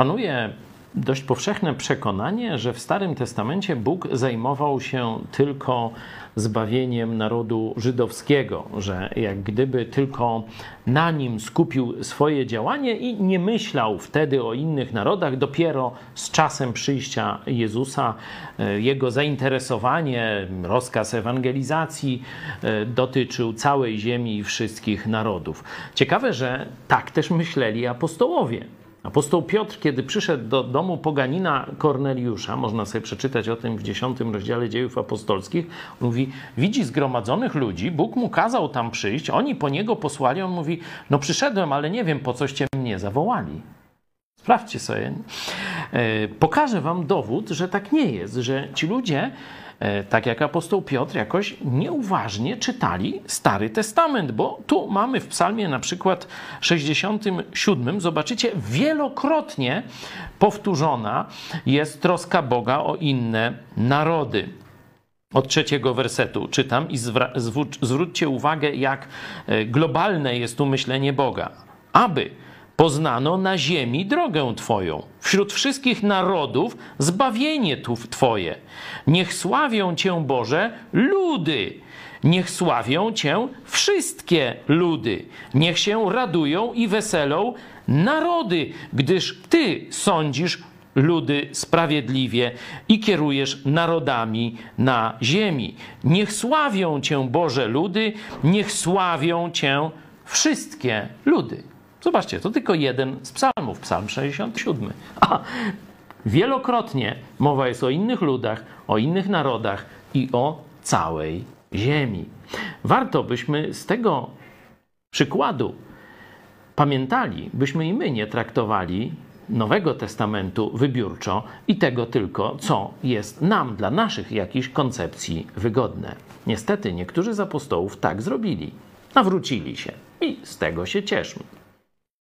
Panuje dość powszechne przekonanie, że w Starym Testamencie Bóg zajmował się tylko zbawieniem narodu żydowskiego, że jak gdyby tylko na nim skupił swoje działanie i nie myślał wtedy o innych narodach, dopiero z czasem przyjścia Jezusa e, jego zainteresowanie, rozkaz ewangelizacji e, dotyczył całej ziemi i wszystkich narodów. Ciekawe, że tak też myśleli apostołowie. Apostoł Piotr, kiedy przyszedł do domu poganina Korneliusza, można sobie przeczytać o tym w dziesiątym rozdziale dziejów apostolskich, mówi, widzi zgromadzonych ludzi, Bóg mu kazał tam przyjść, oni po niego posłali, on mówi, no przyszedłem, ale nie wiem, po coście mnie zawołali. Sprawdźcie sobie. E, pokażę wam dowód, że tak nie jest, że ci ludzie E, tak jak apostoł Piotr, jakoś nieuważnie czytali Stary Testament, bo tu mamy w psalmie na przykład 67, zobaczycie, wielokrotnie powtórzona jest troska Boga o inne narody. Od trzeciego wersetu czytam i zwróćcie uwagę, jak e, globalne jest tu myślenie Boga. Aby Poznano na ziemi drogę Twoją, wśród wszystkich narodów zbawienie Twoje. Niech sławią Cię, Boże, ludy. Niech sławią Cię wszystkie ludy. Niech się radują i weselą narody, gdyż Ty sądzisz ludy sprawiedliwie i kierujesz narodami na ziemi. Niech sławią Cię, Boże, ludy, niech sławią Cię wszystkie ludy. Zobaczcie, to tylko jeden z psalmów, psalm 67. A wielokrotnie mowa jest o innych ludach, o innych narodach i o całej ziemi. Warto byśmy z tego przykładu pamiętali, byśmy i my nie traktowali Nowego Testamentu wybiórczo i tego tylko, co jest nam, dla naszych jakichś koncepcji wygodne. Niestety niektórzy z apostołów tak zrobili. Nawrócili się i z tego się cieszmy.